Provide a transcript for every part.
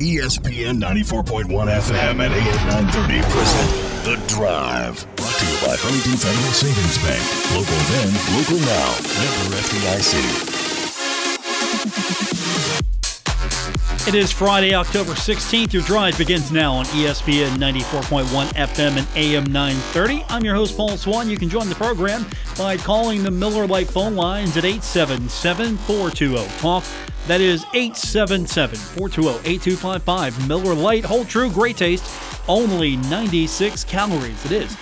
ESPN 94.1 FM and AM 930 present The Drive. Brought to you by Huntington Federal Savings Bank. Local then, local now. Member FDIC. It is Friday, October 16th. Your drive begins now on ESPN 94.1 FM and AM 930. I'm your host, Paul Swann. You can join the program by calling the Miller Lite phone lines at 877 420 TALK. That is 877 420 8255. Miller Lite, hold true, great taste, only 96 calories. It is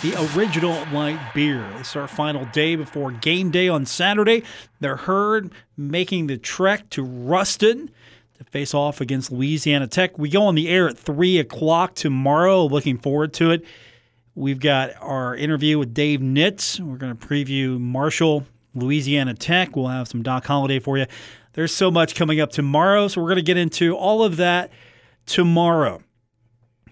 the original light beer. This is our final day before game day on Saturday. They're heard making the trek to Ruston to face off against Louisiana Tech. We go on the air at 3 o'clock tomorrow. Looking forward to it. We've got our interview with Dave Nitz. We're going to preview Marshall, Louisiana Tech. We'll have some Doc Holliday for you. There's so much coming up tomorrow, so we're going to get into all of that tomorrow.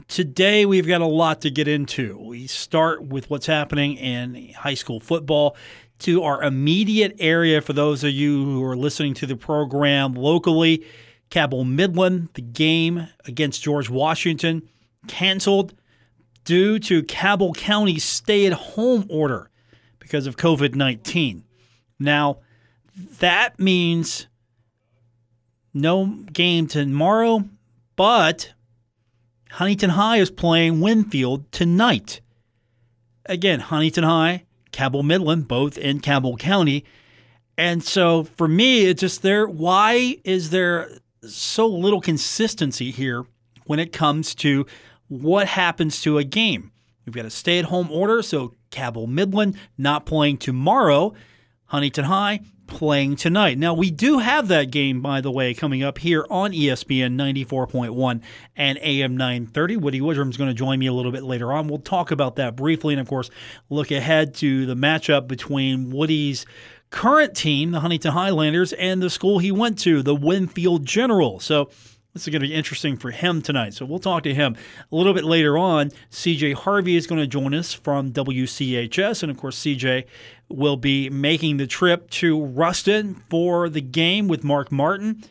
Today, we've got a lot to get into. We start with what's happening in high school football to our immediate area for those of you who are listening to the program locally. Cabell Midland, the game against George Washington, canceled due to Cabell County's stay at home order because of COVID 19. Now, that means no game tomorrow, but Huntington High is playing Winfield tonight. Again, Huntington High, Cabell Midland, both in Cabell County. And so for me, it's just there. Why is there so little consistency here when it comes to what happens to a game? We've got a stay at home order, so Cabell Midland not playing tomorrow, Huntington High playing tonight. Now, we do have that game, by the way, coming up here on ESPN 94.1 and AM 930. Woody Woodrum's going to join me a little bit later on. We'll talk about that briefly and, of course, look ahead to the matchup between Woody's current team, the Huntington Highlanders, and the school he went to, the Winfield General. So, this is going to be interesting for him tonight. So we'll talk to him a little bit later on. CJ Harvey is going to join us from WCHS. And of course, CJ will be making the trip to Ruston for the game with Mark Martin.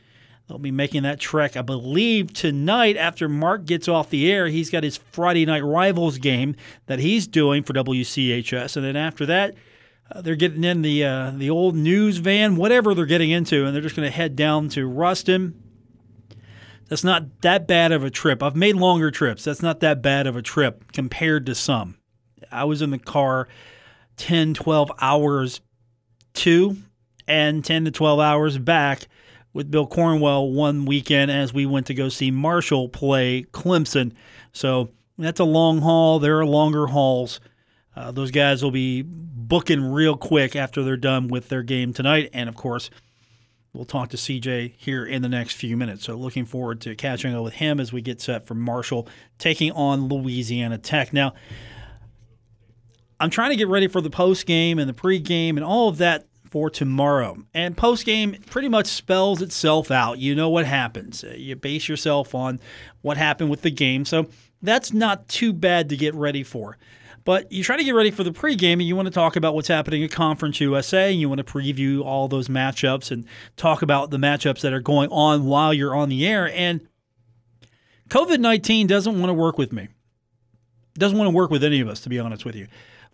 They'll be making that trek, I believe, tonight after Mark gets off the air. He's got his Friday night rivals game that he's doing for WCHS. And then after that, uh, they're getting in the uh, the old news van, whatever they're getting into, and they're just going to head down to Ruston that's not that bad of a trip. I've made longer trips. That's not that bad of a trip compared to some. I was in the car 10, 12 hours to and 10 to 12 hours back with Bill Cornwell one weekend as we went to go see Marshall play Clemson. So that's a long haul. There are longer hauls. Uh, those guys will be booking real quick after they're done with their game tonight. And of course, We'll talk to CJ here in the next few minutes. So, looking forward to catching up with him as we get set for Marshall taking on Louisiana Tech. Now, I'm trying to get ready for the post game and the pre-game and all of that for tomorrow. And post game pretty much spells itself out. You know what happens. You base yourself on what happened with the game. So, that's not too bad to get ready for. But you try to get ready for the pregame and you want to talk about what's happening at Conference USA and you want to preview all those matchups and talk about the matchups that are going on while you're on the air. And COVID 19 doesn't want to work with me, doesn't want to work with any of us, to be honest with you.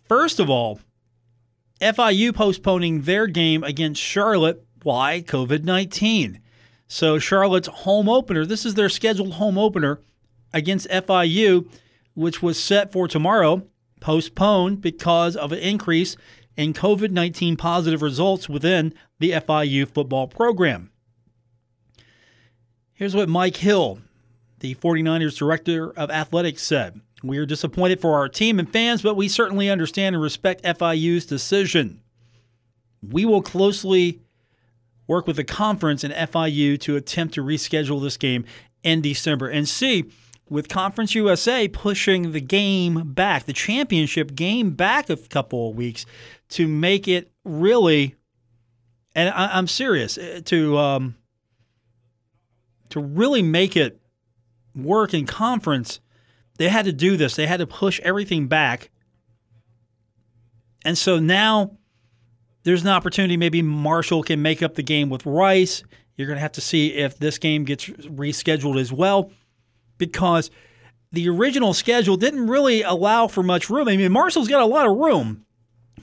First of all, FIU postponing their game against Charlotte. Why? COVID 19. So, Charlotte's home opener, this is their scheduled home opener against FIU, which was set for tomorrow postponed because of an increase in COVID 19 positive results within the FIU football program. Here's what Mike Hill, the 49ers director of athletics, said We are disappointed for our team and fans, but we certainly understand and respect FIU's decision. We will closely work with the conference and FIU to attempt to reschedule this game in December and see with Conference USA pushing the game back, the championship game back a couple of weeks to make it really, and I, am serious, eh, to um, to really make it work in conference, they had to do this. They had to push everything back. And so now there's an opportunity maybe Marshall can make up the game with Rice You're going to have to see if this game gets rescheduled as well because the original schedule didn't really allow for much room. I mean, Marshall's got a lot of room,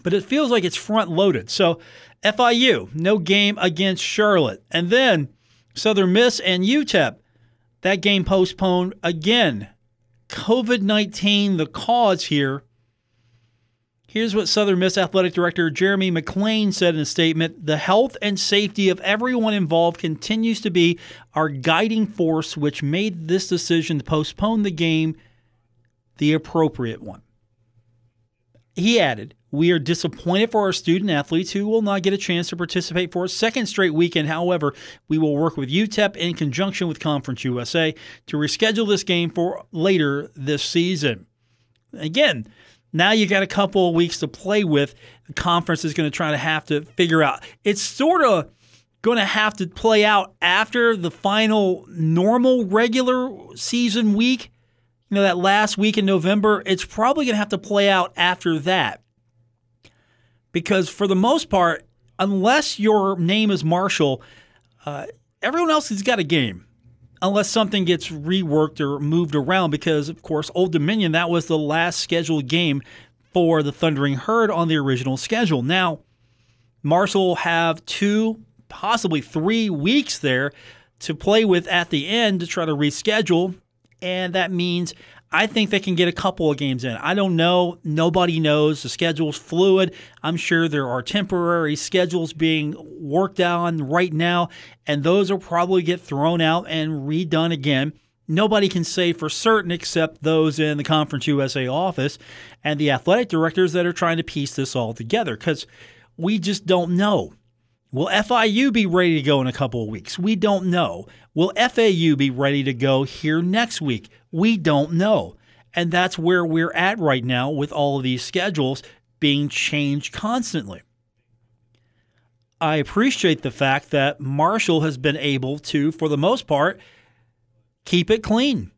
but it feels like it's front loaded. So, FIU, no game against Charlotte. And then Southern Miss and UTEP, that game postponed again. COVID 19, the cause here. Here's what Southern Miss Athletic Director Jeremy McLean said in a statement The health and safety of everyone involved continues to be our guiding force, which made this decision to postpone the game the appropriate one. He added, We are disappointed for our student athletes who will not get a chance to participate for a second straight weekend. However, we will work with UTEP in conjunction with Conference USA to reschedule this game for later this season. Again, now you got a couple of weeks to play with. The conference is going to try to have to figure out. It's sort of going to have to play out after the final normal regular season week. You know, that last week in November, it's probably going to have to play out after that. Because for the most part, unless your name is Marshall, uh, everyone else has got a game unless something gets reworked or moved around because, of course, Old Dominion, that was the last scheduled game for the Thundering Herd on the original schedule. Now, Marshall will have two, possibly three weeks there to play with at the end to try to reschedule. And that means I think they can get a couple of games in. I don't know. Nobody knows. The schedule's fluid. I'm sure there are temporary schedules being worked on right now, and those will probably get thrown out and redone again. Nobody can say for certain except those in the Conference USA office and the athletic directors that are trying to piece this all together because we just don't know. Will FIU be ready to go in a couple of weeks? We don't know. Will FAU be ready to go here next week? We don't know. And that's where we're at right now with all of these schedules being changed constantly. I appreciate the fact that Marshall has been able to, for the most part, keep it clean.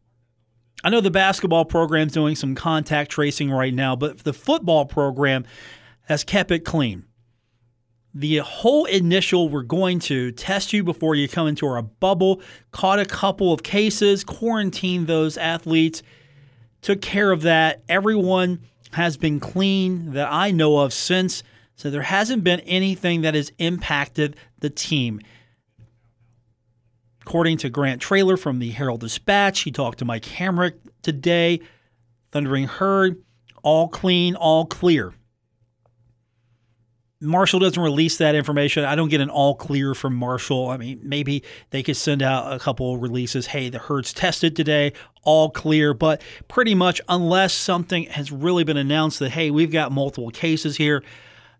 I know the basketball program's doing some contact tracing right now, but the football program has kept it clean the whole initial we're going to test you before you come into our bubble, caught a couple of cases, quarantined those athletes, took care of that. Everyone has been clean that I know of since. So there hasn't been anything that has impacted the team. According to Grant Traylor from the Herald Dispatch, he talked to Mike Hamrick today. Thundering Herd, all clean, all clear. Marshall doesn't release that information. I don't get an all clear from Marshall. I mean, maybe they could send out a couple releases. Hey, the herd's tested today, all clear. But pretty much, unless something has really been announced that, hey, we've got multiple cases here,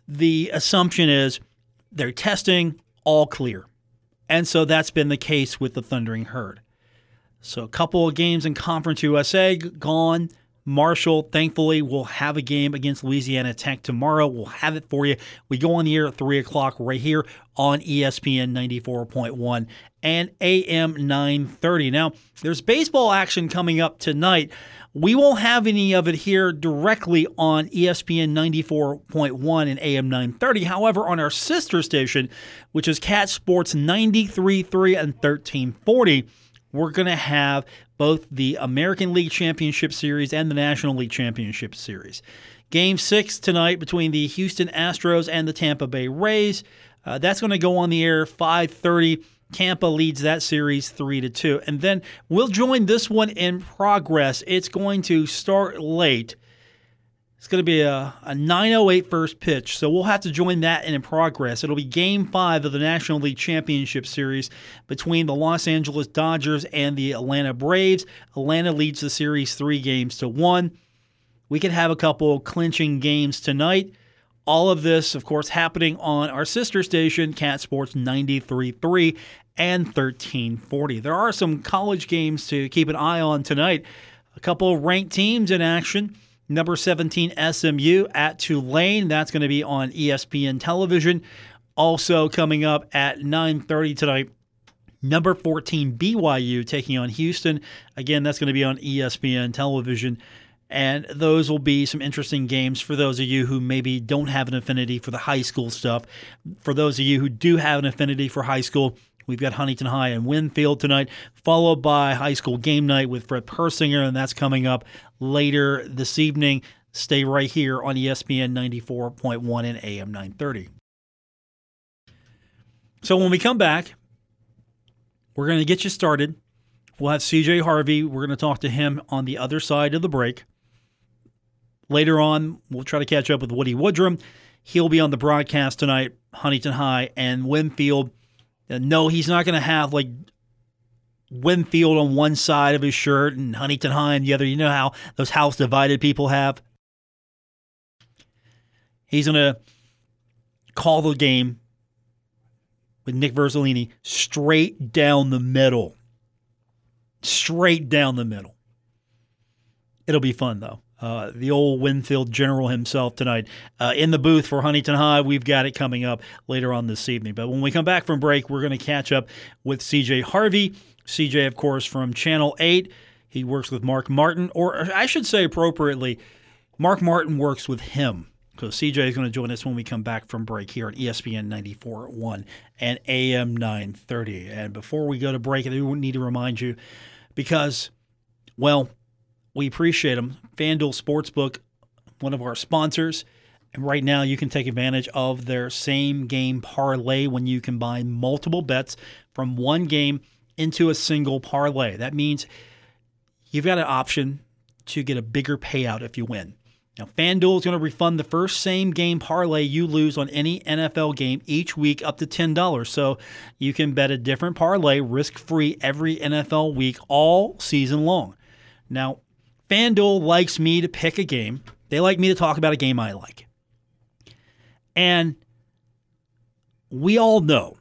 the assumption is they're testing, all clear. And so that's been the case with the Thundering Herd. So a couple of games in Conference USA gone. Marshall, thankfully, will have a game against Louisiana Tech tomorrow. We'll have it for you. We go on the air at 3 o'clock right here on ESPN 94.1 and AM 930. Now, there's baseball action coming up tonight. We won't have any of it here directly on ESPN 94.1 and AM 930. However, on our sister station, which is Cat Sports 93.3 and 1340, we're going to have both the American League Championship Series and the National League Championship Series. Game six tonight between the Houston Astros and the Tampa Bay Rays. Uh, that's going to go on the air 5:30. Tampa leads that series three to two, and then we'll join this one in progress. It's going to start late it's going to be a, a 908 first pitch, so we'll have to join that in progress. It'll be game five of the National League Championship Series between the Los Angeles Dodgers and the Atlanta Braves. Atlanta leads the series three games to one. We could have a couple clinching games tonight. All of this, of course, happening on our sister station, Cat Sports 93.3 and 1340. There are some college games to keep an eye on tonight. A couple ranked teams in action. Number 17 SMU at Tulane. That's going to be on ESPN television. Also coming up at 9:30 tonight. Number 14 BYU taking on Houston. Again, that's going to be on ESPN television. And those will be some interesting games for those of you who maybe don't have an affinity for the high school stuff. For those of you who do have an affinity for high school, We've got Huntington High and Winfield tonight, followed by high school game night with Fred Persinger, and that's coming up later this evening. Stay right here on ESPN 94.1 and AM 930. So when we come back, we're going to get you started. We'll have CJ Harvey. We're going to talk to him on the other side of the break. Later on, we'll try to catch up with Woody Woodrum. He'll be on the broadcast tonight, Huntington High and Winfield. And no, he's not going to have like Winfield on one side of his shirt and Huntington High on the other. You know how those house divided people have? He's going to call the game with Nick Verzolini straight down the middle. Straight down the middle. It'll be fun, though. Uh, the old Winfield general himself tonight uh, in the booth for Huntington High. We've got it coming up later on this evening. But when we come back from break, we're going to catch up with CJ Harvey. CJ, of course, from Channel 8. He works with Mark Martin, or I should say appropriately, Mark Martin works with him. So CJ is going to join us when we come back from break here at ESPN 94.1 and AM 930. And before we go to break, I do need to remind you because, well, we appreciate them. FanDuel Sportsbook, one of our sponsors. And right now, you can take advantage of their same game parlay when you combine multiple bets from one game into a single parlay. That means you've got an option to get a bigger payout if you win. Now, FanDuel is going to refund the first same game parlay you lose on any NFL game each week up to $10. So you can bet a different parlay risk free every NFL week all season long. Now, FanDuel likes me to pick a game, they like me to talk about a game I like. And we all know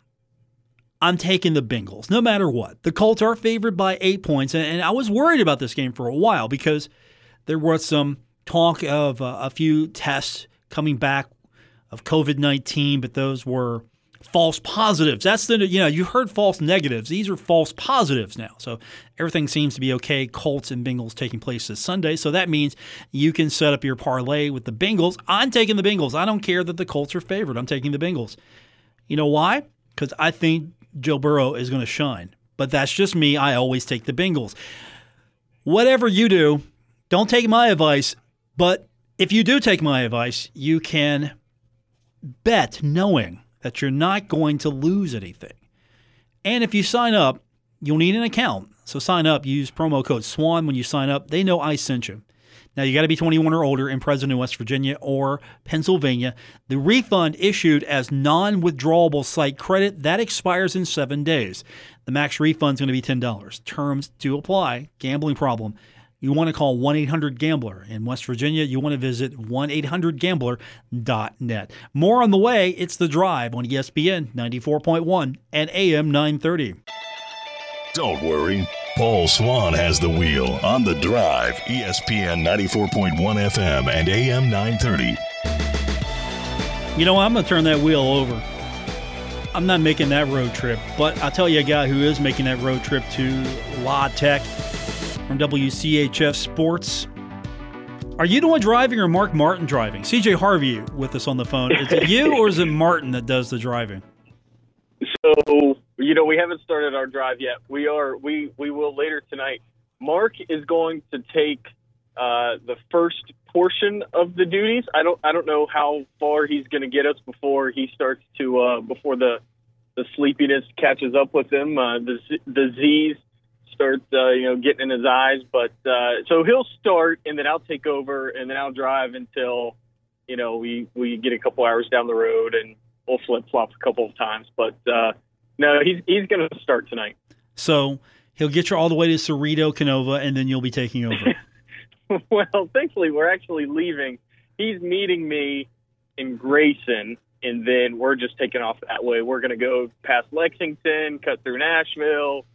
I'm taking the Bengals no matter what. The Colts are favored by eight points. And, I was worried about this game for a while because there was some talk of uh, a few tests coming back of COVID 19, but those were false positives. That's the, you know, you heard false negatives. These are false positives now. So everything seems to be okay. Colts and Bengals taking place this Sunday. So that means you can set up your parlay with the Bengals. I'm taking the Bengals. I don't care that the Colts are favored. I'm taking the Bengals. You know why? Because I think Joe Burrow is going to shine. But that's just me. I always take the Bengals. Whatever you do, don't take my advice. But if you do take my advice, you can bet knowing that you're not going to lose anything. And if you sign up, you'll need an account. So sign up, use promo code SWAN when you sign up. They know I sent you. Now, you got to be 21 or older and present in West Virginia or Pennsylvania. The refund issued as non withdrawable site credit that expires in seven days. The max refund is going to be $10. Terms do apply. Gambling problem you want to call 1 800 Gambler. In West Virginia, you want to visit 1 800 Gambler.net. More on the way. It's The Drive on ESPN 94.1 and AM 930. Don't worry. Paul Swann has the wheel on The Drive, ESPN 94.1 FM and AM 930. You know, I'm going to turn that wheel over. I'm not making that road trip, but I'll tell you a guy who is making that road trip to La Tech from WCHS Sports. Are you the one driving or Mark Martin driving? CJ Harvey with us on the phone. Is it you or is it Martin that does the driving? So, you know, we haven't started our drive yet. We are we we will later tonight. Mark is going to take uh, the first portion of the duties. I don't I don't know how far he's going to get us before he starts to uh, before the the sleepiness catches up with him. Uh, the the Z's start, uh, you know, getting in his eyes. But uh, so he'll start, and then I'll take over, and then I'll drive until, you know, we we get a couple hours down the road, and we'll flip flop a couple of times. But uh, no, he's he's going to start tonight. So he'll get you all the way to Cerrito Canova, and then you'll be taking over. well, thankfully, we're actually leaving. He's meeting me in Grayson, and then we're just taking off that way. We're going to go past Lexington, cut through Nashville,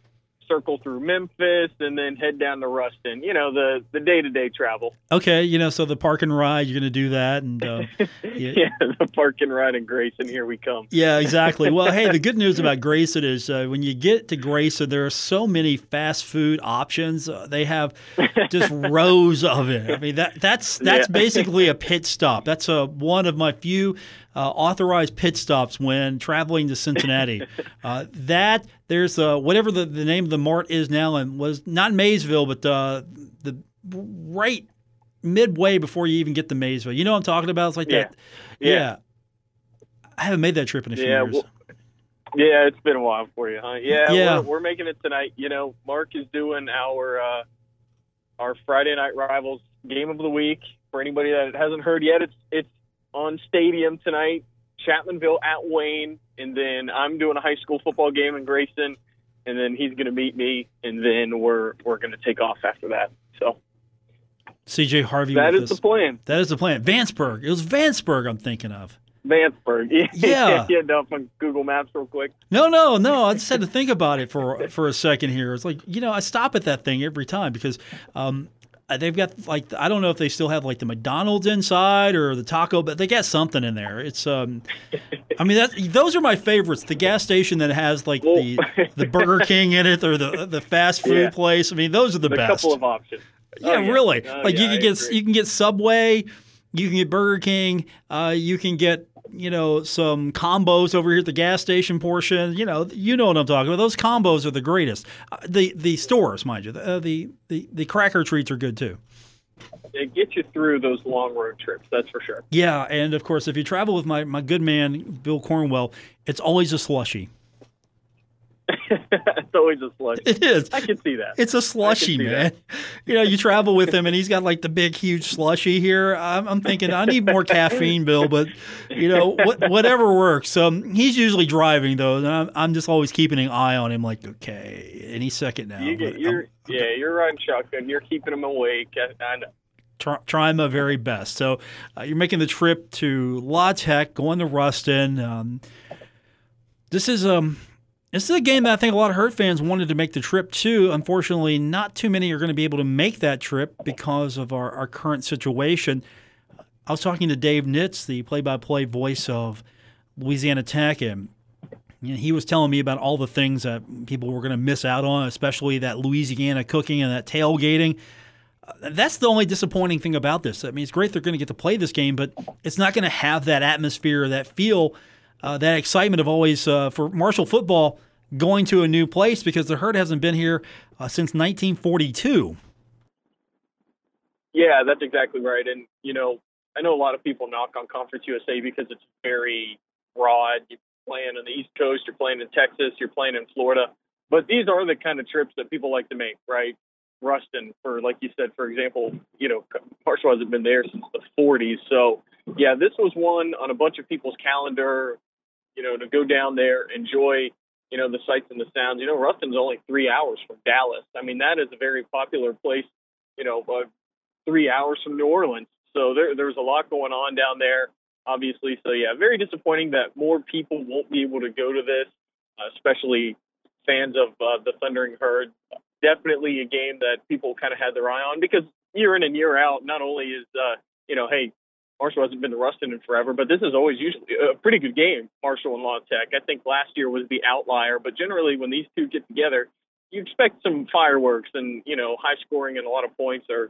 circle through Memphis and then head down to Ruston. You know, the the day to day travel. Okay, you know, so the park and ride, you're going to do that, and uh, yeah. yeah. the park and ride in Grayson. Here we come. Yeah, exactly. Well, hey, the good news about Grayson is uh, when you get to Grayson, there are so many fast food options. Uh, they have just rows of it. I mean, that that's that's yeah. basically a pit stop. That's a one of my few uh, authorized pit stops when traveling to Cincinnati. uh, that there's uh, whatever the, the name of the mart is now, and was not Maysville, but uh, the right midway before you even get to Maysville. You know what I'm talking about? It's like Yeah. that. Yeah. I haven't made that trip in a few Yeah, years. well- Yeah, it's been a while for you, huh? Yeah, Yeah. We're, we're making it tonight. You know, Mark is doing our uh, our Friday night rivals game of the week. For anybody that hasn't heard yet, it's it's on Stadium tonight, Chapmanville at Wayne, and then I'm doing a high school football game in Grayson, and then he's going to meet me, and then we're we're going to take off after that. So CJ Harvey. that is us. the plan. That is the plan. Vanceburg. It was Vanceburg I'm thinking of. Vanceburg. Yeah, Yeah. yeah. Up on Google Maps real quick. No, no, no. I just had to think about it for for a second here. It's like you know, I stop at that thing every time because um, they've got like I don't know if they still have like the McDonald's inside or the taco, but they got something in there. It's um, I mean that those are my favorites. The gas station that has like the the Burger King in it or the the fast food Yeah. place. I mean those are the A best. couple of options. Yeah, Oh, really. Oh, like you can I get agree. you can get Subway, you can get Burger King, uh, you can get you know some combos over here at the gas station portion. You know, you know what I'm talking about. Those combos are the greatest. Uh, the the stores, mind you, uh, the the the cracker treats are good too. it gets you through those long road trips. That's for sure. Yeah, and of course, if you travel with my my good man Bill Cornwell, it's always a slushy. It's always a slush. It is. I can see that. It's a slushy, man. You know, you travel with him, and he's got like the big, huge slushy here. I'm, I'm thinking I need more caffeine, Bill, but you know, what, whatever works. Um, he's usually driving though, and I'm, I'm just always keeping an eye on him. Like, okay, any second now. you get, you're, I'm yeah, you're riding shotgun. You're keeping him awake. I, I know. try, trying my very best. So, uh, you're making the trip to La Tech, going to Ruston. Um, this is um. This is a game that I think a lot of Herd fans wanted to make the trip to. Unfortunately, not too many are going to be able to make that trip because of our, our current situation. I was talking to Dave Nitz, the play by play voice of Louisiana Tech, and you know, he was telling me about all the things that people were going to miss out on, especially that Louisiana cooking and that tailgating. Uh, That's the only disappointing thing about this. I mean, it's great they're going to get to play this game, but it's not going to have that atmosphere, or that feel, uh, that excitement of always uh, for Marshall football going to a new place because the herd hasn't been here uh, since 1942. Yeah, that's exactly right. And you know, I know a lot of people knock on Conference USA because it's very broad. You're playing on the East Coast, you're playing in Texas, you're playing in Florida. But these are the kind of trips that people like to make, right? Ruston, for like you said, for example, you know, Marshall hasn't been there since the 40s. So, yeah, this was one on a bunch of people's calendar, you know, to go down there, enjoy, you know, the sights and the sounds. You know, Ruston's only three hours from Dallas. I mean, that is a very popular place, you know, uh, three hours from New Orleans. So there, there's a lot going on down there, obviously. So, yeah, very disappointing that more people won't be able to go to this, uh, especially fans of uh, the Thundering Herd. Definitely a game that people kind of had their eye on because year in and year out, not only is, uh, you know, hey, Marshall hasn't been to Ruston in forever, but this is always usually a pretty good game, Marshall and La Tech. I think last year was the outlier, but generally when these two get together, you expect some fireworks and, you know, high scoring and a lot of points or,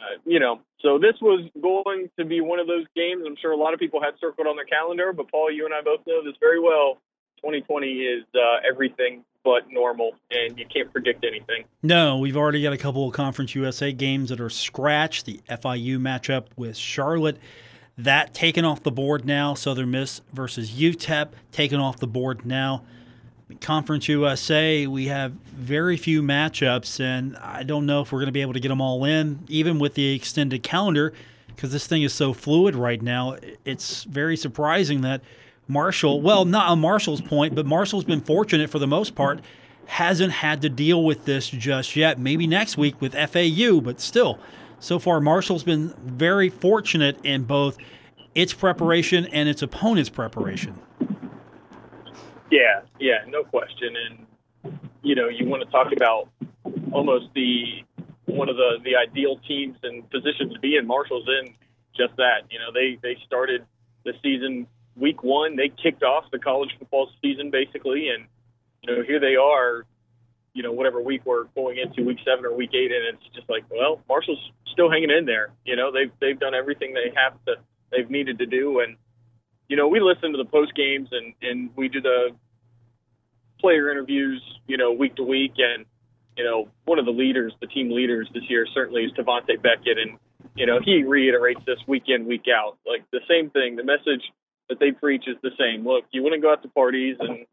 uh, you know, so this was going to be one of those games. I'm sure a lot of people had circled on their calendar, but Paul, you and I both know this very well. 2020 is uh, everything but normal, and you can't predict anything. No, we've already got a couple of Conference USA games that are scratched. The FIU matchup with Charlotte, that taken off the board now. Southern Miss versus UTEP taken off the board now. Conference USA, we have very few matchups, and I don't know if we're going to be able to get them all in, even with the extended calendar, because this thing is so fluid right now. It's very surprising that Marshall, well, not on Marshall's point, but Marshall's been fortunate for the most part, hasn't had to deal with this just yet. Maybe next week with FAU, but still, so far, Marshall's been very fortunate in both its preparation and its opponent's preparation. Yeah, yeah, no question. And you know, you want to talk about almost the one of the the ideal teams and positions to be in. Marshall's in just that. You know, they they started the season week one. They kicked off the college football season basically, and you know, here they are. You know, whatever week we're going into, week seven or week eight, and it's just like, well, Marshall's still hanging in there. You know, they've they've done everything they have to they've needed to do, and you know, we listen to the post games and and we do the player interviews, you know, week to week, and you know, one of the leaders, the team leaders this year, certainly is Tavante Beckett, and you know, he reiterates this week in, week out, like the same thing. The message that they preach is the same. Look, you want to go out to parties, and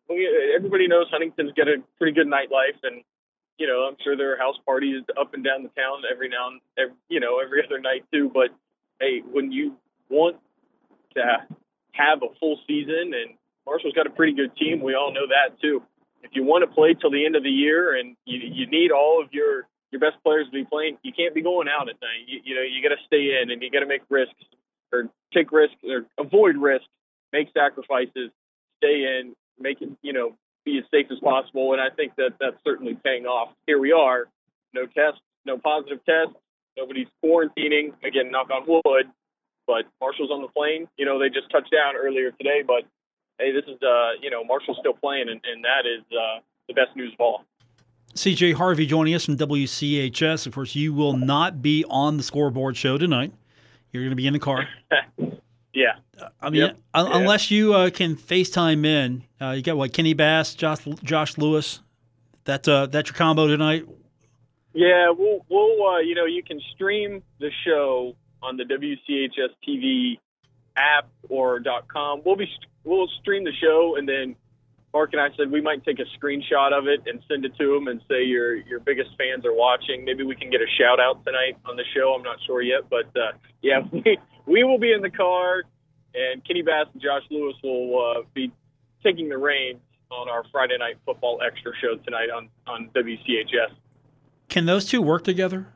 everybody knows Huntington's got a pretty good nightlife, and you know, I'm sure there are house parties up and down the town every now and every, you know every other night too. But hey, when you want to have a full season, and Marshall's got a pretty good team, we all know that too. If you want to play till the end of the year, and you you need all of your your best players to be playing, you can't be going out at night. You, you know, you got to stay in, and you got to make risks or take risks or avoid risks, make sacrifices, stay in, make it you know be as safe as possible. And I think that that's certainly paying off. Here we are, no tests, no positive tests, nobody's quarantining. Again, knock on wood. But Marshall's on the plane. You know, they just touched down earlier today. But hey, this is uh, you know, Marshall's still playing, and, and that is uh, the best news of all. CJ Harvey joining us from WCHS. Of course, you will not be on the scoreboard show tonight. You're going to be in the car. yeah. I mean, yep. un- yeah. unless you uh, can FaceTime in, uh, you got what Kenny Bass, Josh, Josh Lewis. That's uh, that's your combo tonight. Yeah, we'll we'll uh, you know you can stream the show on the WCHS TV app or dot .com. We'll be we'll stream the show and then Mark and I said we might take a screenshot of it and send it to them and say your your biggest fans are watching. Maybe we can get a shout out tonight on the show. I'm not sure yet, but uh, yeah, we, we will be in the car, and Kenny Bass and Josh Lewis will uh, be taking the reins on our Friday night football extra show tonight on on WCHS. Can those two work together?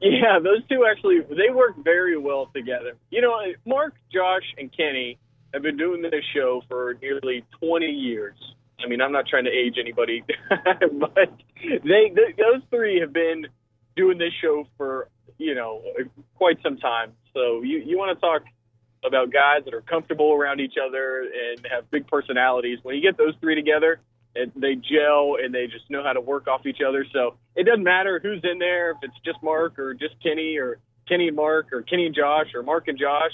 Yeah, those two actually they work very well together. You know, Mark, Josh, and Kenny have been doing this show for nearly 20 years. I mean, I'm not trying to age anybody, but they, they those three have been doing this show for you know quite some time. So you you want to talk about guys that are comfortable around each other and have big personalities. When you get those three together, and they gel and they just know how to work off each other. So it doesn't matter who's in there, if it's just Mark or just Kenny or Kenny and Mark or Kenny and Josh or Mark and Josh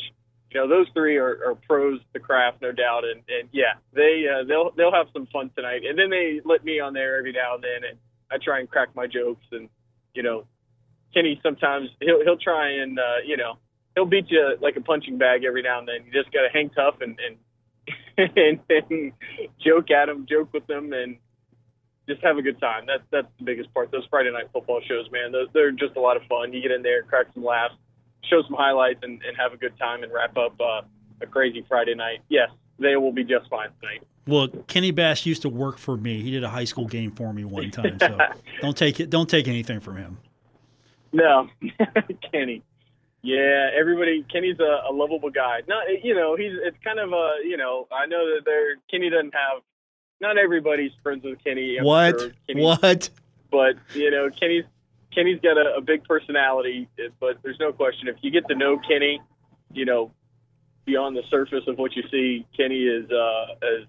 you know those three are, are pros to craft, no doubt, and, and yeah, they uh, they'll they'll have some fun tonight. And then they let me on there every now and then, and I try and crack my jokes. And you know, Kenny sometimes he'll he'll try and uh, you know he'll beat you like a punching bag every now and then. You just got to hang tough and and, and and joke at him, joke with them, and just have a good time. That's that's the biggest part. Those Friday night football shows, man, those, they're just a lot of fun. You get in there, crack some laughs show some highlights and, and have a good time and wrap up uh, a crazy Friday night. Yes, they will be just fine tonight. Well, Kenny Bass used to work for me. He did a high school game for me one time. So don't take it. Don't take anything from him. No, Kenny. Yeah, everybody. Kenny's a, a lovable guy. Not, you know, he's. It's kind of a, you know, I know that there. Kenny doesn't have. Not everybody's friends with Kenny. I'm what? Sure Kenny, what? But you know, Kenny's Kenny's got a, a big personality, but there's no question if you get to know Kenny, you know, beyond the surface of what you see, Kenny is uh, as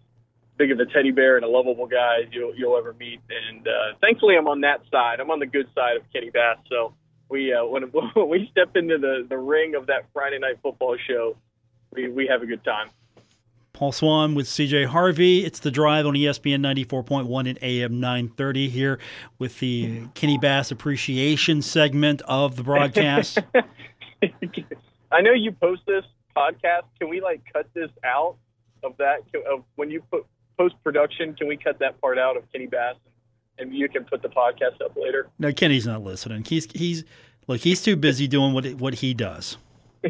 big of a teddy bear and a lovable guy as you'll, you'll ever meet. And uh, thankfully, I'm on that side. I'm on the good side of Kenny Bass. So we uh, when, when we step into the the ring of that Friday night football show, we we have a good time. Paul Swann with CJ Harvey. It's the drive on ESPN 94.1 and AM 930 here with the Kenny Bass appreciation segment of the broadcast. I know you post this podcast. Can we like cut this out of that? Of when you put post production, can we cut that part out of Kenny Bass and you can put the podcast up later? No, Kenny's not listening. He's he's look, he's too busy doing what what he does.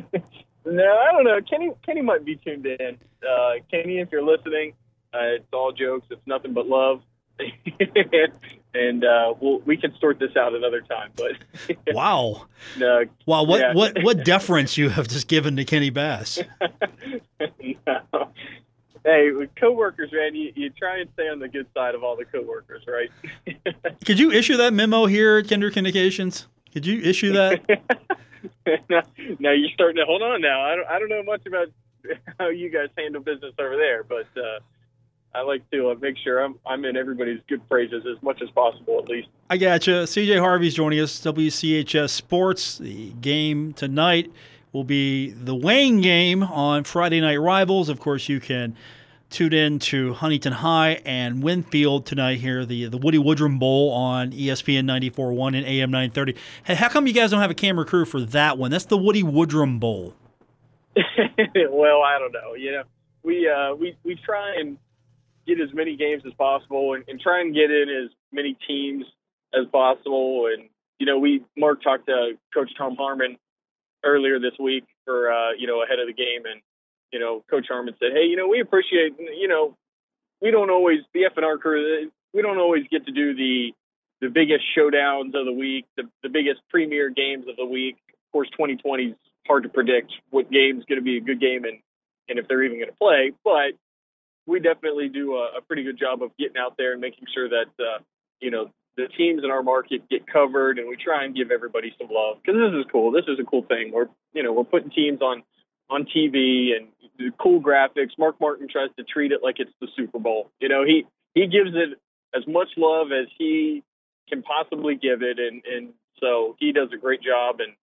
No, I don't know. Kenny Kenny might be tuned in. Uh, Kenny, if you're listening, uh, it's all jokes. It's nothing but love. and uh, we'll, we can sort this out another time. But wow, no, wow, what yeah. what what deference you have just given to Kenny Bass? no. Hey, coworkers, man, you, you try and stay on the good side of all the coworkers, right? Could you issue that memo here at Kindred Communications? Could you issue that? now, you're starting to hold on. Now I don't I don't know much about how you guys handle business over there, but uh, I like to uh, make sure I'm I'm in everybody's good praises as much as possible, at least. I gotcha. CJ Harvey's joining us. WCHS Sports. The game tonight will be the Wayne game on Friday Night Rivals. Of course, you can tune in to Huntington High and Winfield tonight here, the the Woody Woodrum Bowl on ESPN 94.1 and AM 930. Hey, how come you guys don't have a camera crew for that one? That's the Woody Woodrum Bowl. well, I don't know. You know, we uh, we we try and get as many games as possible and, and try and get in as many teams as possible. And you know, we Mark talked to Coach Tom Harmon earlier this week for uh, you know ahead of the game, and you know, Coach Harmon said, "Hey, you know, we appreciate you know, we don't always the F and R crew, we don't always get to do the the biggest showdowns of the week, the the biggest premier games of the week. Of course, 2020 is hard to predict what game's going to be a good game and and if they're even going to play, but we definitely do a, a, pretty good job of getting out there and making sure that uh, you know the teams in our market get covered, and we try and give everybody some love because this is cool. This is a cool thing. We're you know we're putting teams on on TV and cool graphics. Mark Martin tries to treat it like it's the Super Bowl. You know he he gives it as much love as he can possibly give it, and and so he does a great job. And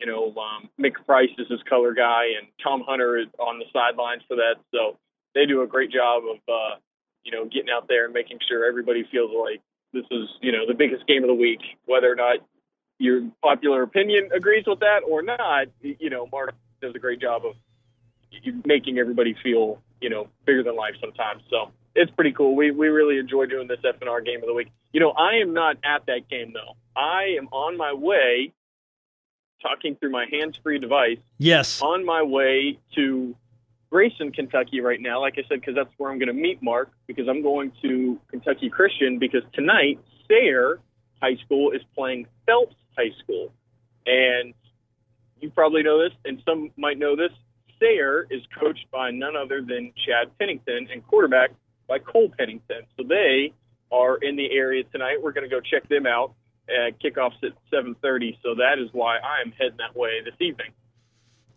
you know um, Mick Price is his color guy, and Tom Hunter is on the sidelines for that. So they do a great job of uh, you know getting out there and making sure everybody feels like this is you know the biggest game of the week, whether or not your popular opinion agrees with that or not. You know, Mark does a great job of making everybody feel you know bigger than life sometimes. So it's pretty cool. We we really enjoy doing this FNR game of the week. You know, I am not at that game though. I am on my way, talking through my hands-free device. Yes. On my way to Grayson, Kentucky right now, like I said, because that's where I'm going to meet Mark, because I'm going to Kentucky Christian, because tonight, Sayre High School is playing Phelps High School. And you probably know this, and some might know this. Sayre is coached by none other than Chad Pennington and quarterback by Cole Pennington. So they are in the area tonight. We're going to go check them out. Uh, kickoffs at 7:30, so that is why I am heading that way this evening.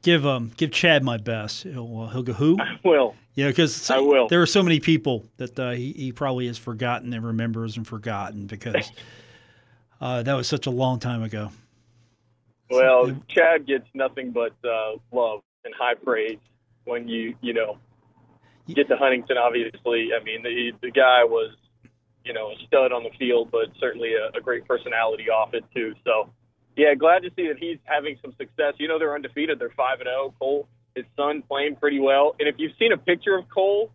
Give um give Chad my best. He'll uh, he'll go who? I will. Yeah, because I will. There are so many people that uh, he he probably has forgotten and remembers and forgotten because uh, that was such a long time ago. Well, so, Chad gets nothing but uh, love and high praise when you you know get to Huntington. Obviously, I mean the the guy was you know a stud on the field, but certainly a, a great personality off it too. So yeah, glad to see that he's having some success. You know, they're undefeated. They're five and zero. Oh. Cole, his son, playing pretty well. And if you've seen a picture of Cole,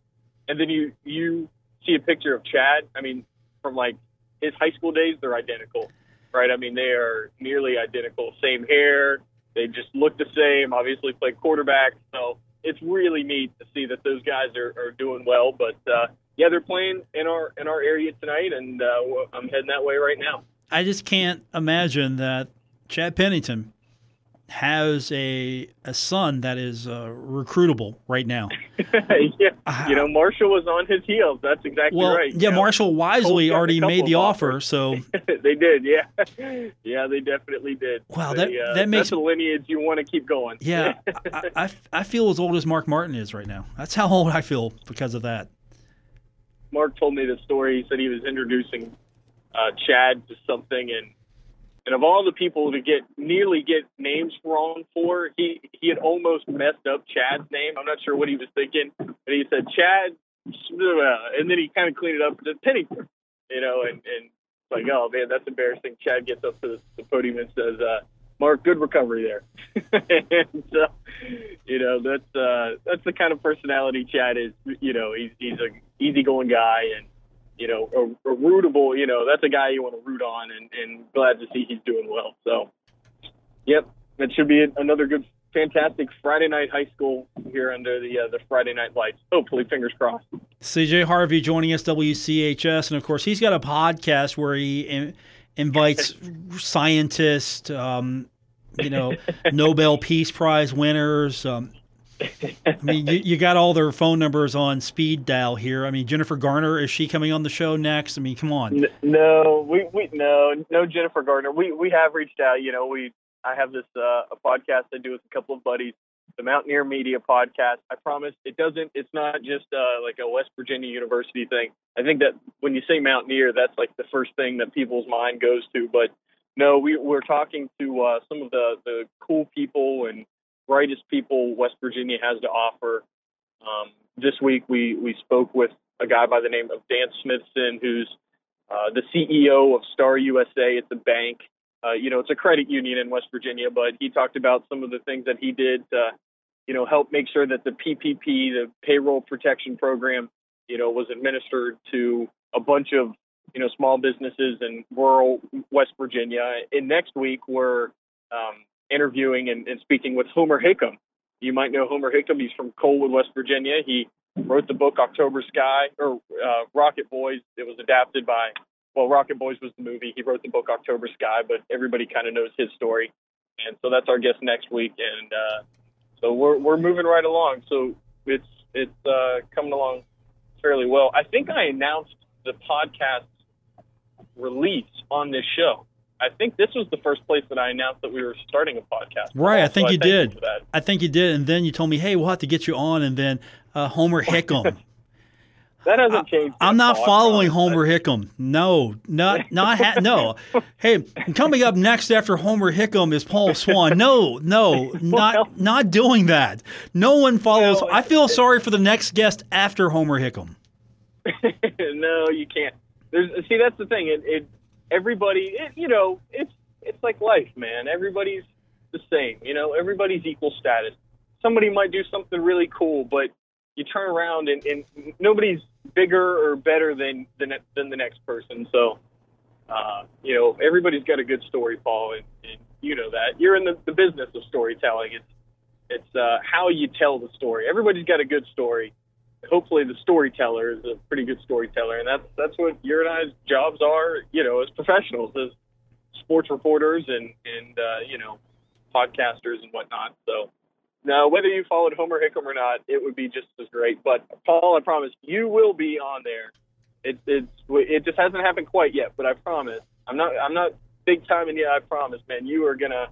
and then you you see a picture of Chad, I mean, from like his high school days, they're identical, right? I mean, they are nearly identical. Same hair. They just look the same. Obviously, play quarterback. So it's really neat to see that those guys are, are doing well. But uh, yeah, they're playing in our in our area tonight, and uh, I'm heading that way right now. I just can't imagine that Chad Pennington has a a son that is uh, recruitable right now. yeah, uh, you know Marshall was on his heels. That's exactly well, right. Yeah, you Marshall know, wisely already made the offer, so they did. Yeah, yeah, they definitely did. Wow, that uh, that makes that's a lineage you want to keep going. Yeah, I, I, I feel as old as Mark Martin is right now. That's how old I feel because of that. Mark told me the story. He said he was introducing uh, Chad to something and and of all the people to get nearly get names wrong for, he he had almost messed up Chad's name. I'm not sure what he was thinking, but he said Chad, and then he kind of cleaned it up to Pennington, you know, and and like, oh man, that's embarrassing. Chad gets up to the, the podium and says, uh, "Mark, good recovery there." and so, you know, that's uh, that's the kind of personality Chad is. You know, he's he's a easygoing guy and you know, a, a rootable, you know, that's a guy you want to root on, and, and glad to see he's doing well. So, yep, that should be another good, fantastic Friday night high school here under the uh, the Friday night lights. Hopefully, fingers crossed. CJ Harvey joining us, WCHS, and of course, he's got a podcast where he in, invites scientists, um, you know, Nobel Peace Prize winners. Um, I mean, you, you, got all their phone numbers on speed dial here. I mean, Jennifer Garner is she coming on the show next? I mean, come on. No, we, we no no Jennifer Garner. We we have reached out. You know, we I have this uh, a podcast I do with a couple of buddies, the Mountaineer Media podcast. I promise it doesn't. It's not just uh, like a West Virginia University thing. I think that when you say Mountaineer, that's like the first thing that people's mind goes to. But no, we we're talking to uh, some of the the cool people and brightest people West Virginia has to offer. Um, this week we we spoke with a guy by the name of Dan Smithson, who's uh, the CEO of Star USA. It's a bank. Uh, you know, it's a credit union in West Virginia, but he talked about some of the things that he did to, you know, help make sure that the PPP, the payroll protection program, you know, was administered to a bunch of, you know, small businesses in rural West Virginia. And next week, we're um, interviewing and, and speaking with Homer Hickam. You might know Homer Hickam. He's from Coalwood, West Virginia. He wrote the book October Sky or uh, Rocket Boys. It was adapted by, well, Rocket Boys was the movie. He wrote the book October Sky, but everybody kind of knows his story. And so that's our guest next week. And uh, so we're, we're moving right along. So it's, it's uh, coming along fairly well. I think I announced the podcast release on this show. I think this was the first place that I announced that we were starting a podcast. Right, I think so you I did. You. I think you did, and then you told me, "Hey, we'll have to get you on," and then uh, Homer Hickam. That hasn't changed. I'm not following. Homer Hickam. No, not not ha- no. Hey, coming up next after Homer Hickam is Paul Swann. No, no, Well- not not doing that. No one follows. Well, I feel sorry for the next guest after Homer Hickam. no, you can't. There's see that's the thing. It, it everybody, it, you know, it's it's like life, man. Everybody's the same. You know, everybody's equal status. Somebody might do something really cool, but you turn around and, and nobody's bigger or better than than than the next person. So, uh, you know, everybody's got a good story, Paul, and, and you know that. You're in the, the business of storytelling. It's it's uh, how you tell the story. Everybody's got a good story hopefully the storyteller is a pretty good storyteller, and that's that's what your and I's jobs are. You know, as professionals, as sports reporters and and uh, you know podcasters and whatnot. So. Now, whether you followed Homer Hickam or not, it would be just as great. But Paul, I promise you will be on there. It, it's it just hasn't happened quite yet, but I promise. I'm not I'm not big time in yet. I promise, man. You are gonna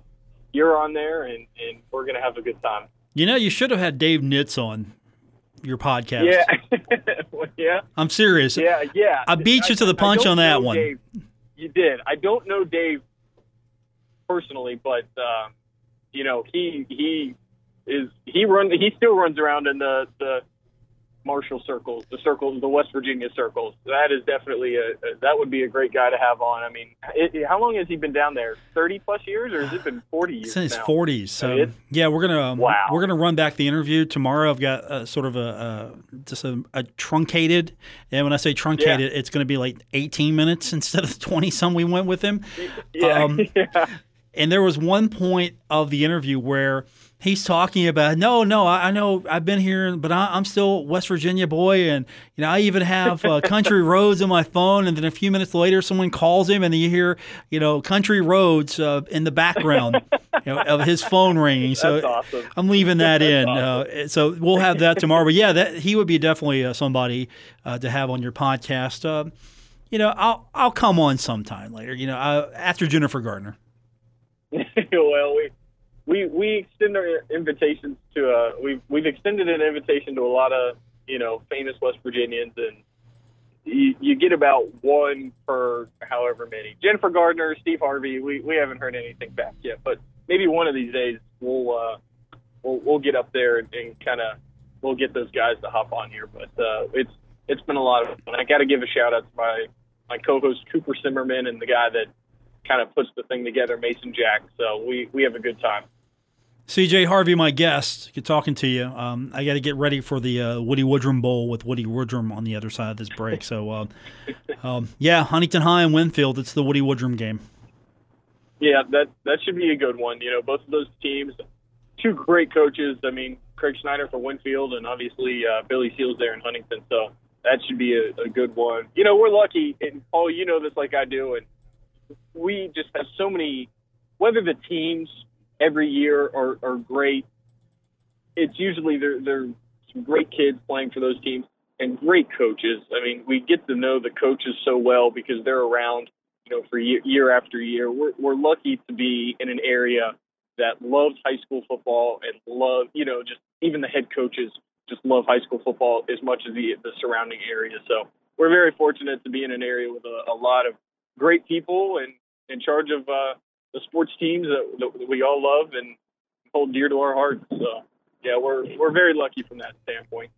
you're on there, and and we're gonna have a good time. You know, you should have had Dave Nitz on your podcast. Yeah, yeah. I'm serious. Yeah, yeah. I beat you to the punch on that one. Dave. You did. I don't know Dave personally, but um, you know he he is he run he still runs around in the the Marshall circles, the circles, the West Virginia circles. That is definitely a, a that would be a great guy to have on. I mean, it, it- how long has he been down there? Thirty plus years, or has it been forty years Since his now? 40s. So I mean, it's- yeah, we're gonna um, Wow. we're gonna run back the interview tomorrow. I've got uh, sort of a uh, just a, a truncated, and when I say truncated, it's gonna be like 18 minutes instead of 20 some we went with him. Yeah, um, yeah. And there was one point of the interview where he's talking about, no, no, I, I know I've been here, but I, I'm still West Virginia boy, and you know I even have uh, country roads on my phone. And then a few minutes later, someone calls him, and you hear, you know, country roads uh, in the background you know, of his phone ringing. So awesome. I'm leaving that in. awesome. Uh, so we'll have that tomorrow. But yeah, that he would be definitely uh, somebody uh, to have on your podcast. Uh, you know, I'll I'll come on sometime later. You know, uh, after Jennifer Gardner. well, we we we extend our invitations to uh we've we've extended an invitation to a lot of you know famous West Virginians and you, you get about one per however many. Jennifer Gardner, Steve Harvey, we, we haven't heard anything back yet, but maybe one of these days we'll uh we'll we'll get up there and, and kind of we'll get those guys to hop on here. But uh, it's it's been a lot of fun. I got to give a shout out to my my co-host Cooper Simmerman and the guy that kind of puts the thing together, Mason Jack. So we we have a good time. CJ Harvey, my guest, good talking to you. Um, I got to get ready for the uh, Woody Woodrum Bowl with Woody Woodrum on the other side of this break. So, uh, um, yeah, Huntington High and Winfield, it's the Woody Woodrum game. Yeah, that that should be a good one. You know, both of those teams, two great coaches. I mean, Craig Schneider for Winfield, and obviously uh, Billy Seals there in Huntington. So that should be a, a good one. You know, we're lucky, and Paul, you know this like I do, and we just have so many. Whether the teams every year are, are great, it's usually they're they're some great kids playing for those teams and great coaches. I mean, we get to know the coaches so well because they're around you know, for year, year after year. We're, we're lucky to be in an area that loves high school football and love, you know, just even the head coaches just love high school football as much as the, the surrounding area. So we're very fortunate to be in an area with a, a lot of great people and in charge of uh, the sports teams that, that we all love and hold dear to our hearts. So yeah, we're we're very lucky from that standpoint.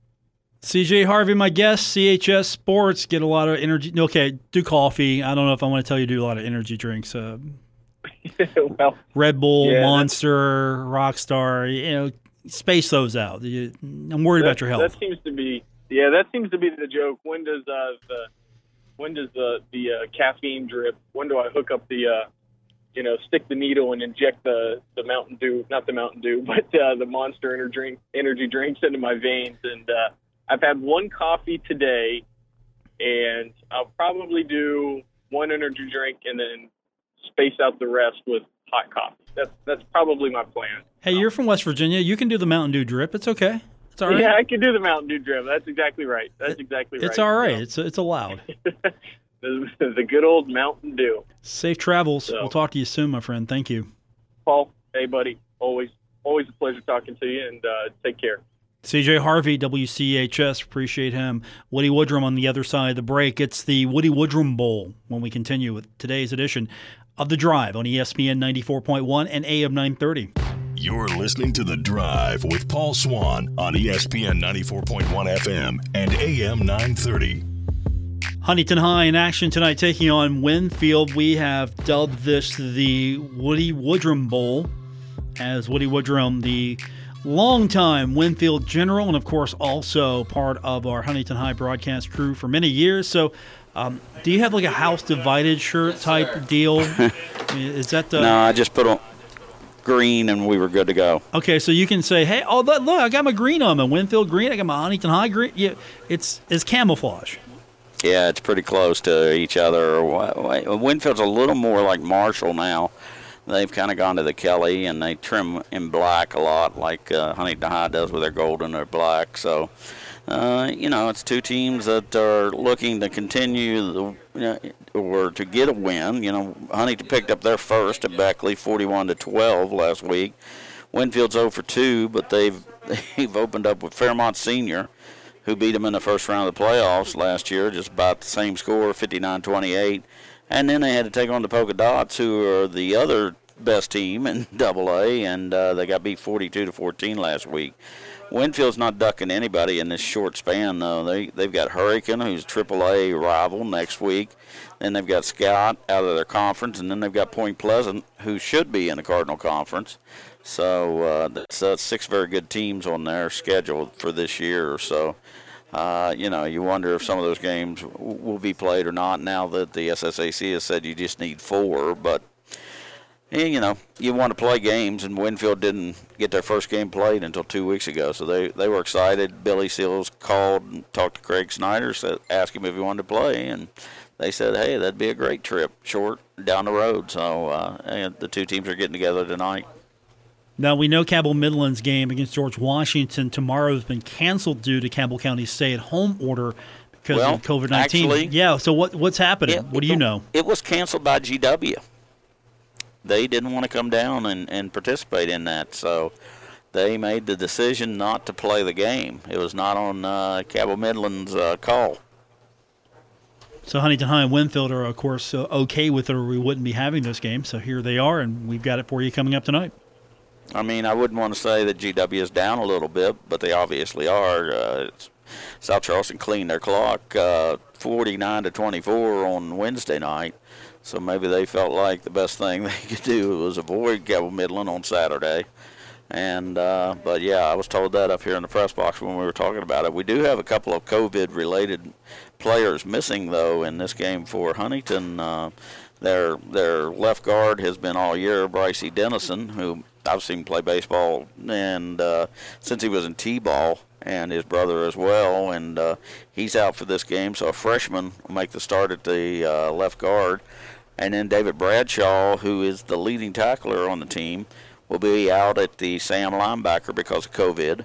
CJ Harvey, my guest, CHS Sports, get a lot of energy. Okay, do coffee. I don't know if I want to tell you to do a lot of energy drinks. Uh, well, Red Bull, Yeah, Monster, Rockstar, you know, space those out. I'm worried about your health. That seems to be yeah, that seems to be the joke. When does uh, the when does the the uh, caffeine drip? When do I hook up the uh, you know stick the needle and inject the the Mountain Dew, not the Mountain Dew, but uh, the Monster energy drink energy drinks into my veins? And uh, I've had one coffee today, and I'll probably do one energy drink and then space out the rest with hot coffee. That's that's probably my plan. Hey, you're from West Virginia. You can do the Mountain Dew drip. It's okay. It's all right. Yeah, I can do the Mountain Dew drip. That's exactly right. That's exactly right. It's all right. So, It's it's allowed. the, the good old Mountain Dew. Safe travels. So- We'll talk to you soon, my friend. Thank you. Paul, hey buddy, always always a pleasure talking to you, and uh, take care. CJ Harvey, WCHS, appreciate him. Woody Woodrum on the other side of the break. It's the Woody Woodrum Bowl when we continue with today's edition of The Drive on ESPN 94.1 and AM 930. You're listening to The Drive with Paul Swann on ESPN 94.1 FM and AM 930. Huntington High in action tonight, taking on Winfield. We have dubbed this the Woody Woodrum Bowl, as Woody Woodrum, the longtime Winfield general, and of course also part of our Huntington High broadcast crew for many years. So, um, do you have like a house divided shirt type deal? Is that the No, I just put on green and we were good to go. okay? So you can say, "Hey, oh look, look, I got my green on, my Winfield green. I got my Huntington High green." Yeah, it's it's camouflage. Yeah, it's pretty close to each other. Winfield's a little more like Marshall now. They've kind of gone to the Kelly and they trim in black a lot, like uh, Huntington High does with their gold and their black. So, uh, you know, it's two teams that are looking to continue the, you know, or to get a win. You know, Huntington picked up their first at Beckley, 41 to 12 last week. Winfield's 0 for 2, but they've they've opened up with Fairmont Senior who beat them in the first round of the playoffs last year, just about the same score, 59-28. And then they had to take on the Polka Dots, who are the other best team in Double A, and uh, they got beat 42 to 14 last week. Winfield's not ducking anybody in this short span, though. They they've got Hurricane, who's Triple A rival next week. Then they've got Scott out of their conference, and then they've got Point Pleasant, who should be in the Cardinal Conference. So uh, that's uh, six very good teams on their schedule for this year or so. Uh, you know, you wonder if some of those games will be played or not now that the SSAC has said you just need four. But, eh, you know, you want to play games, and Winfield didn't get their first game played until two weeks ago. So they, they were excited. Billy Seals called and talked to Craig Snyder, said, asked him if he wanted to play, and they said, hey, that'd be a great trip, short, down the road. So uh, and the two teams are getting together tonight. Now we know Cabell Midland's game against George Washington tomorrow has been canceled due to Campbell County's stay-at-home order because Well, of COVID nineteen. Yeah. So what what's happening? It- what do you know? It was canceled by GW. They didn't want to come down and, and participate in that, so they made the decision not to play the game. It was not on uh, Cabell Midland's uh, call. So Huntington High and Winfield are of course uh, okay with it, or we wouldn't be having this game. So here they are, and we've got it for you coming up tonight. I mean, I wouldn't want to say that GW is down a little bit, but they obviously are. Uh, it's- South Charleston cleaned their clock, uh, 49 to 24 on Wednesday night. So maybe they felt like the best thing they could do was avoid Cabell Midland on Saturday. And uh, but yeah, I was told that up here in the press box when we were talking about it. We do have a couple of COVID-related players missing though in this game for Huntington. Uh, their their left guard has been all year, Brycey Dennison, who I've seen play baseball and uh, since he was in T-ball, and his brother as well, and uh, he's out for this game. So a freshman will make the start at the uh, left guard, and then David Bradshaw, who is the leading tackler on the team, will be out at the Sam linebacker because of COVID.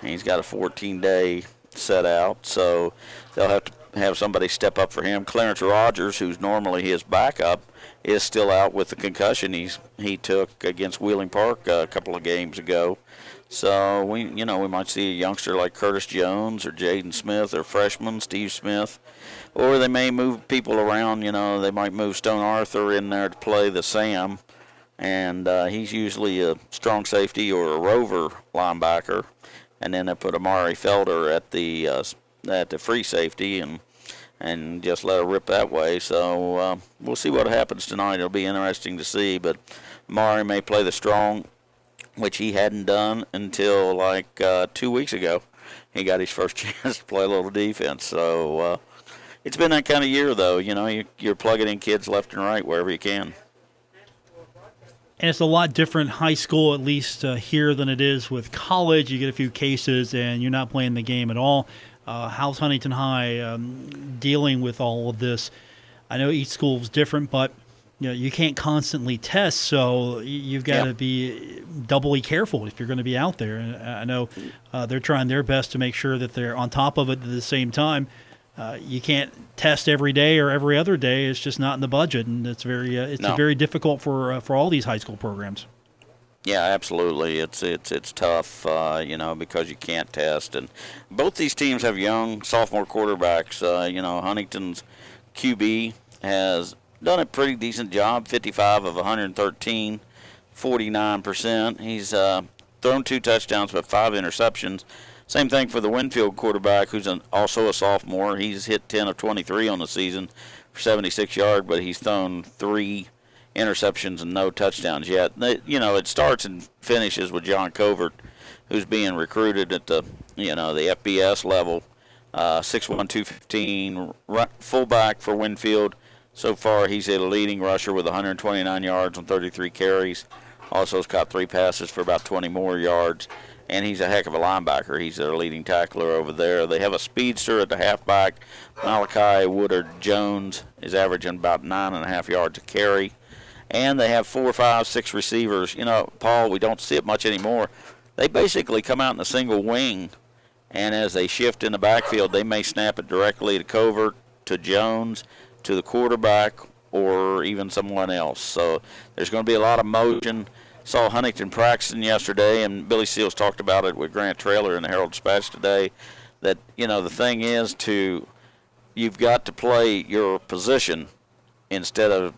And he's got a 14-day set out, so they'll have to have somebody step up for him. Clarence Rogers, who's normally his backup, is still out with the concussion he's he took against Wheeling Park a couple of games ago. So we, you know, we might see a youngster like Curtis Jones or Jaden Smith or freshman Steve Smith, or they may move people around. You know, they might move Stone Arthur in there to play the Sam, and uh, he's usually a strong safety or a rover linebacker. And then they put Amari Felder at the uh, at the free safety and and just let her rip that way. So uh, we'll see what happens tonight. It'll be interesting to see. But Amari may play the strong, which he hadn't done until like uh, two weeks ago. He got his first chance to play a little defense. So uh, it's been that kind of year, though. You know, you, you're plugging in kids left and right wherever you can. And it's a lot different high school, at least uh, here, than it is with college. You get a few cases, and you're not playing the game at all. Uh, how's Huntington High um, dealing with all of this? I know each school is different, but you know you can't constantly test, so you've got to be doubly careful if you're going to be out there. And I know uh, they're trying their best to make sure that they're on top of it at the same time. Uh, you can't test every day or every other day. It's just not in the budget, and it's very uh, it's No. very difficult for uh, for all these high school programs. Yeah, absolutely. It's it's it's tough, uh, you know, because you can't test, and both these teams have young sophomore quarterbacks. Uh, you know, Huntington's QB has done a pretty decent job, 55 of 113, 49 percent. He's uh, thrown two touchdowns but five interceptions. Same thing for the Winfield quarterback, who's an, also a sophomore. He's hit 10 of 23 on the season for 76 yards, but he's thrown three interceptions and no touchdowns yet. You know, it starts and finishes with John Covert, who's being recruited at the, you know, the FBS level. Uh, 6'1", 215, ru- fullback for Winfield. So far, he's a leading rusher with 129 yards on 33 carries. Also has caught three passes for about 20 more yards. And he's a heck of a linebacker. He's their leading tackler over there. They have a speedster at the halfback. Malachi Woodard Jones is averaging about nine and a half yards a carry and they have four, five, six receivers. You know, Paul, we don't see it much anymore. They basically come out in a single wing, and as they shift in the backfield, they may snap it directly to Covert, to Jones, to the quarterback, or even someone else. So there's going to be a lot of motion. Saw Huntington practicing yesterday, and Billy Seals talked about it with Grant Traylor in the Herald Dispatch today. That you know the thing is to you've got to play your position instead of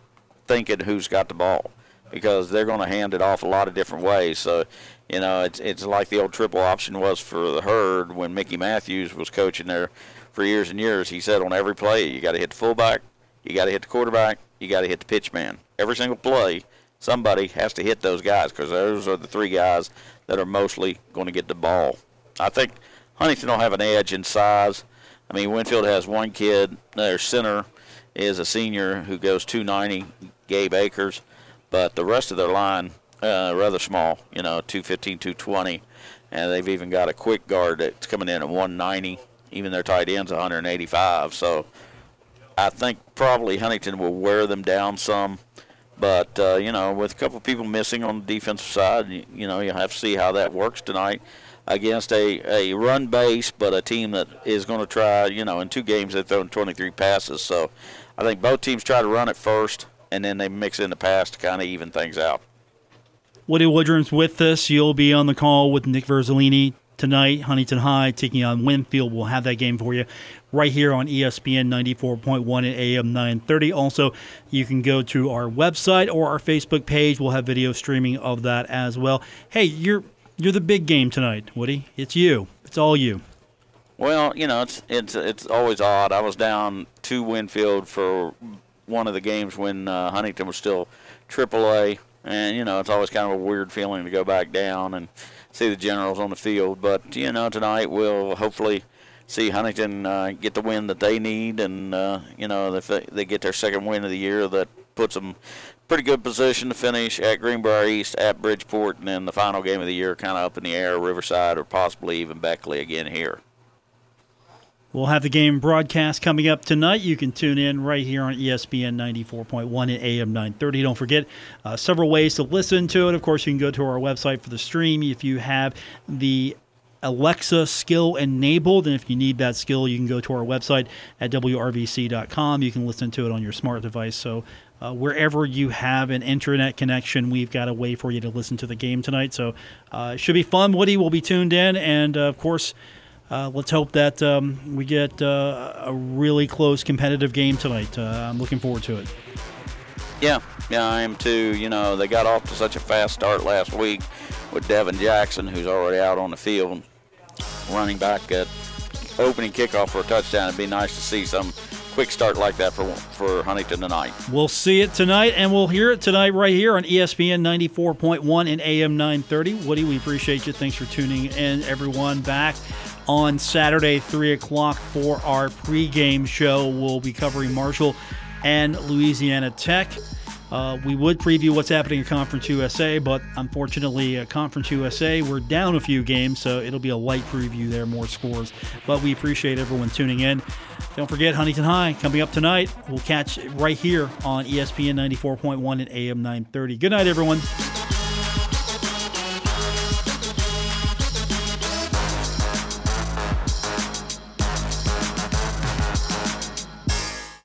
thinking who's got the ball because they're going to hand it off a lot of different ways. So, you know, it's it's like the old triple option was for the Herd when Mickey Matthews was coaching there for years and years. He said on every play, you got to hit the fullback, you got to hit the quarterback, you got to hit the pitch man. Every single play, somebody has to hit those guys because those are the three guys that are mostly going to get the ball. I think Huntington will have an edge in size. I mean, Winfield has one kid, their center is a senior who goes 290, Gabe Akers, but the rest of their line uh, rather small, you know, 215, 220, and they've even got a quick guard that's coming in at 190. Even their tight end's 185. So I think probably Huntington will wear them down some. But uh, you know, with a couple of people missing on the defensive side, you, you know, you'll have to see how that works tonight against a, a run base, but a team that is going to try. You know, in two games they've thrown 23 passes, so I think both teams try to run it first, and then they mix in the pass to kind of even things out. Woody Woodrum's with us. You'll be on the call with Nick Verzolini tonight. Huntington High taking on Winfield. We'll have that game for you right here on ESPN 94.1 at AM 930. Also, you can go to our website or our Facebook page. We'll have video streaming of that as well. Hey, you're you're the big game tonight, Woody. It's you. It's all you. Well, you know, it's it's it's always odd. I was down to Winfield for one of the games when uh, Huntington was still AAA, and you know, it's always kind of a weird feeling to go back down and see the Generals on the field. But you know, tonight we'll hopefully see Huntington uh, get the win that they need, and uh, you know, if they, they get their second win of the year, that puts them pretty good position to finish at Greenbrier East, at Bridgeport, and then the final game of the year kind of up in the air, Riverside, or possibly even Beckley again here. We'll have the game broadcast coming up tonight. You can tune in right here on ESPN 94.1 at AM 930. Don't forget uh, several ways to listen to it. Of course, you can go to our website for the stream if you have the Alexa skill enabled. And if you need that skill, you can go to our website at WRVC.com. You can listen to it on your smart device. So, uh, wherever you have an internet connection, we've got a way for you to listen to the game tonight. So, uh, it should be fun. Woody will be tuned in. And, uh, of course, uh, let's hope that um, we get uh, a really close competitive game tonight. Uh, I'm looking forward to it. Yeah, yeah, I am too. You know, they got off to such a fast start last week with Devin Jackson, who's already out on the field, running back at opening kickoff for a touchdown. It'd be nice to see some quick start like that for for Huntington tonight. We'll see it tonight, and we'll hear it tonight right here on ESPN 94.1 and AM 930. Woody, we appreciate you. Thanks for tuning in, everyone. Back on Saturday, 3 o'clock for our pregame show. We'll be covering Marshall and Louisiana Tech. Uh, we would preview what's happening in Conference USA, but unfortunately, uh, Conference USA, we're down a few games, so it'll be a light preview there, more scores. But we appreciate everyone tuning in. Don't forget Huntington High coming up tonight. We'll catch right here on ESPN 94.1 and AM 930. Good night, everyone.